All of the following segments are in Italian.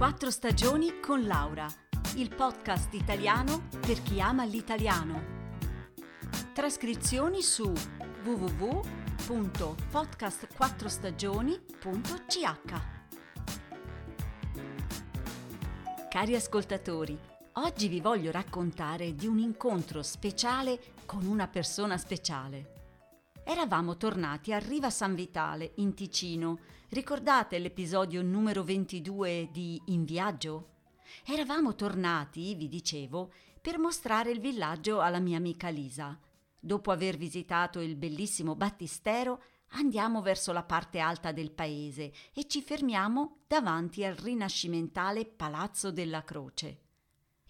Quattro stagioni con Laura, il podcast italiano per chi ama l'italiano. Trascrizioni su www.podcastquattrostagioni.ch Cari ascoltatori, oggi vi voglio raccontare di un incontro speciale con una persona speciale. Eravamo tornati a Riva San Vitale, in Ticino. Ricordate l'episodio numero 22 di In viaggio? Eravamo tornati, vi dicevo, per mostrare il villaggio alla mia amica Lisa. Dopo aver visitato il bellissimo battistero, andiamo verso la parte alta del paese e ci fermiamo davanti al rinascimentale Palazzo della Croce.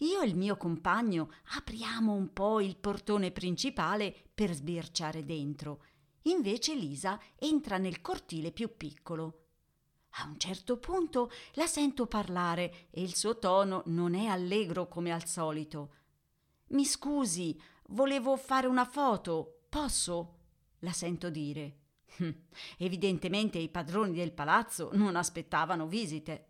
Io e il mio compagno apriamo un po' il portone principale per sbirciare dentro. Invece Lisa entra nel cortile più piccolo. A un certo punto la sento parlare e il suo tono non è allegro come al solito. Mi scusi, volevo fare una foto. Posso? La sento dire. Hm, evidentemente i padroni del palazzo non aspettavano visite.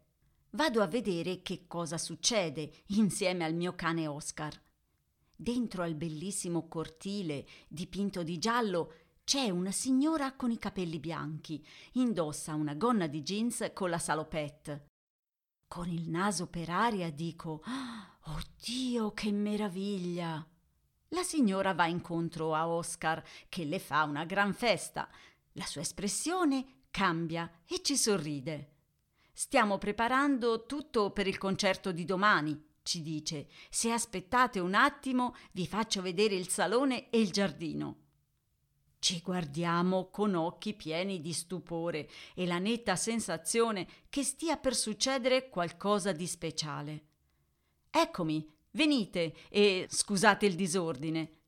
Vado a vedere che cosa succede insieme al mio cane Oscar. Dentro al bellissimo cortile dipinto di giallo c'è una signora con i capelli bianchi, indossa una gonna di jeans con la salopette. Con il naso per aria dico: Oh Dio, che meraviglia! La signora va incontro a Oscar, che le fa una gran festa. La sua espressione cambia e ci sorride. Stiamo preparando tutto per il concerto di domani, ci dice. Se aspettate un attimo, vi faccio vedere il salone e il giardino. Ci guardiamo con occhi pieni di stupore e la netta sensazione che stia per succedere qualcosa di speciale. Eccomi, venite e scusate il disordine.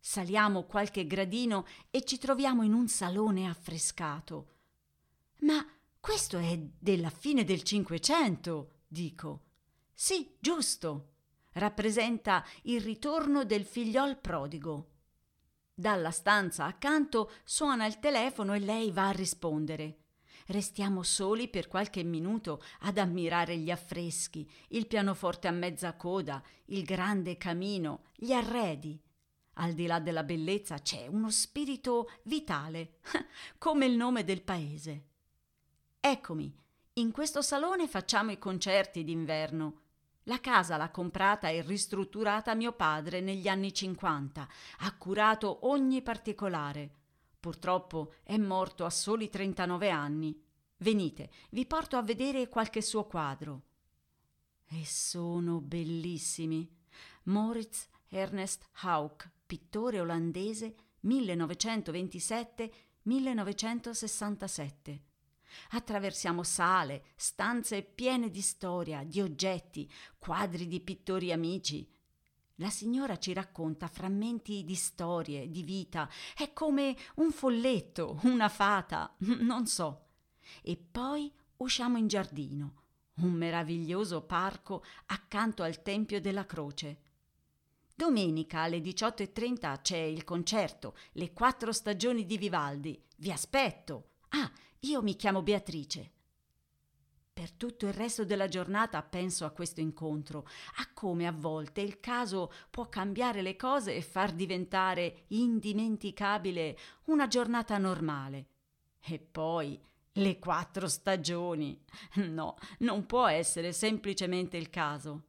Saliamo qualche gradino e ci troviamo in un salone affrescato. Ma questo è della fine del Cinquecento, dico. Sì, giusto. Rappresenta il ritorno del figliol prodigo. Dalla stanza accanto suona il telefono e lei va a rispondere. Restiamo soli per qualche minuto ad ammirare gli affreschi, il pianoforte a mezza coda, il grande camino, gli arredi. Al di là della bellezza c'è uno spirito vitale, come il nome del paese. Eccomi, in questo salone facciamo i concerti d'inverno. La casa l'ha comprata e ristrutturata mio padre negli anni 50, ha curato ogni particolare. Purtroppo è morto a soli 39 anni. Venite, vi porto a vedere qualche suo quadro. E sono bellissimi. Moritz Ernest Hauck, pittore olandese 1927-1967. Attraversiamo sale, stanze piene di storia, di oggetti, quadri di pittori amici. La signora ci racconta frammenti di storie, di vita. È come un folletto, una fata, non so. E poi usciamo in giardino, un meraviglioso parco accanto al Tempio della Croce. Domenica alle 18.30 c'è il concerto, le quattro stagioni di Vivaldi. Vi aspetto. Ah, io mi chiamo Beatrice. Per tutto il resto della giornata penso a questo incontro, a come a volte il caso può cambiare le cose e far diventare indimenticabile una giornata normale. E poi le quattro stagioni. No, non può essere semplicemente il caso.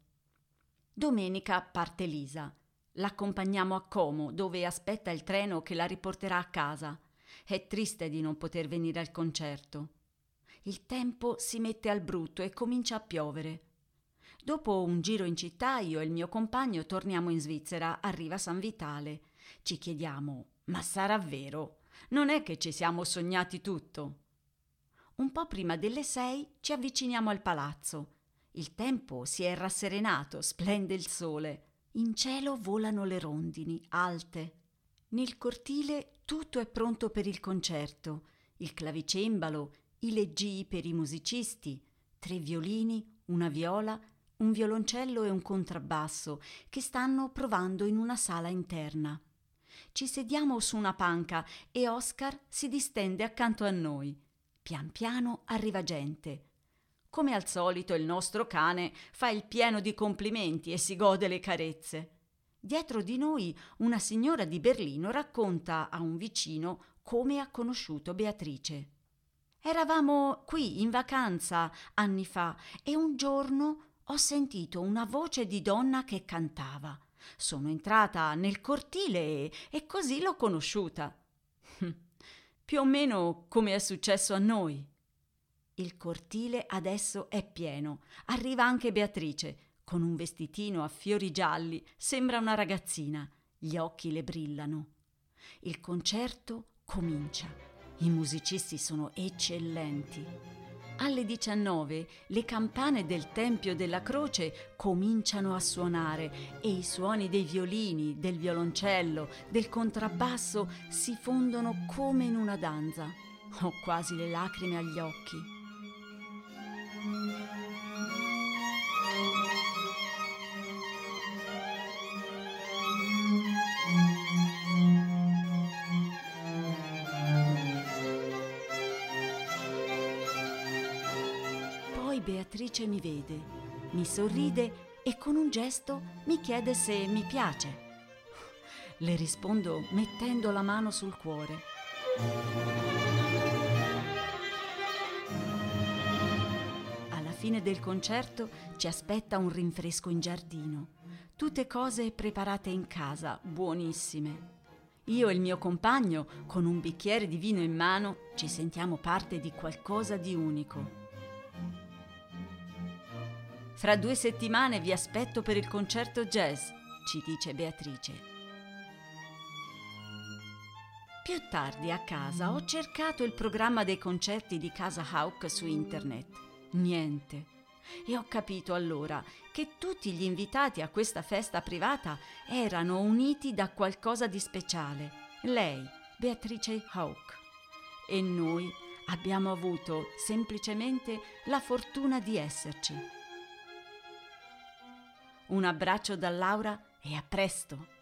Domenica parte Lisa. L'accompagniamo a Como, dove aspetta il treno che la riporterà a casa. È triste di non poter venire al concerto. Il tempo si mette al brutto e comincia a piovere. Dopo un giro in città, io e il mio compagno torniamo in Svizzera, arriva San Vitale. Ci chiediamo: ma sarà vero? Non è che ci siamo sognati tutto? Un po' prima delle sei ci avviciniamo al palazzo. Il tempo si è rasserenato, splende il sole. In cielo volano le rondini, alte. Nel cortile tutto è pronto per il concerto. Il clavicembalo, i leggii per i musicisti, tre violini, una viola, un violoncello e un contrabbasso che stanno provando in una sala interna. Ci sediamo su una panca e Oscar si distende accanto a noi. Pian piano arriva gente. Come al solito il nostro cane fa il pieno di complimenti e si gode le carezze. Dietro di noi una signora di Berlino racconta a un vicino come ha conosciuto Beatrice. Eravamo qui in vacanza anni fa e un giorno ho sentito una voce di donna che cantava. Sono entrata nel cortile e, e così l'ho conosciuta. Più o meno come è successo a noi. Il cortile adesso è pieno. Arriva anche Beatrice, con un vestitino a fiori gialli, sembra una ragazzina. Gli occhi le brillano. Il concerto comincia. I musicisti sono eccellenti. Alle 19 le campane del Tempio della Croce cominciano a suonare e i suoni dei violini, del violoncello, del contrabbasso si fondono come in una danza. Ho quasi le lacrime agli occhi. Beatrice mi vede, mi sorride e con un gesto mi chiede se mi piace. Le rispondo mettendo la mano sul cuore. Alla fine del concerto ci aspetta un rinfresco in giardino. Tutte cose preparate in casa, buonissime. Io e il mio compagno, con un bicchiere di vino in mano, ci sentiamo parte di qualcosa di unico. Fra due settimane vi aspetto per il concerto jazz, ci dice Beatrice. Più tardi a casa ho cercato il programma dei concerti di Casa Hawk su internet. Niente. E ho capito allora che tutti gli invitati a questa festa privata erano uniti da qualcosa di speciale. Lei, Beatrice Hawk. E noi abbiamo avuto semplicemente la fortuna di esserci. Un abbraccio da Laura e a presto!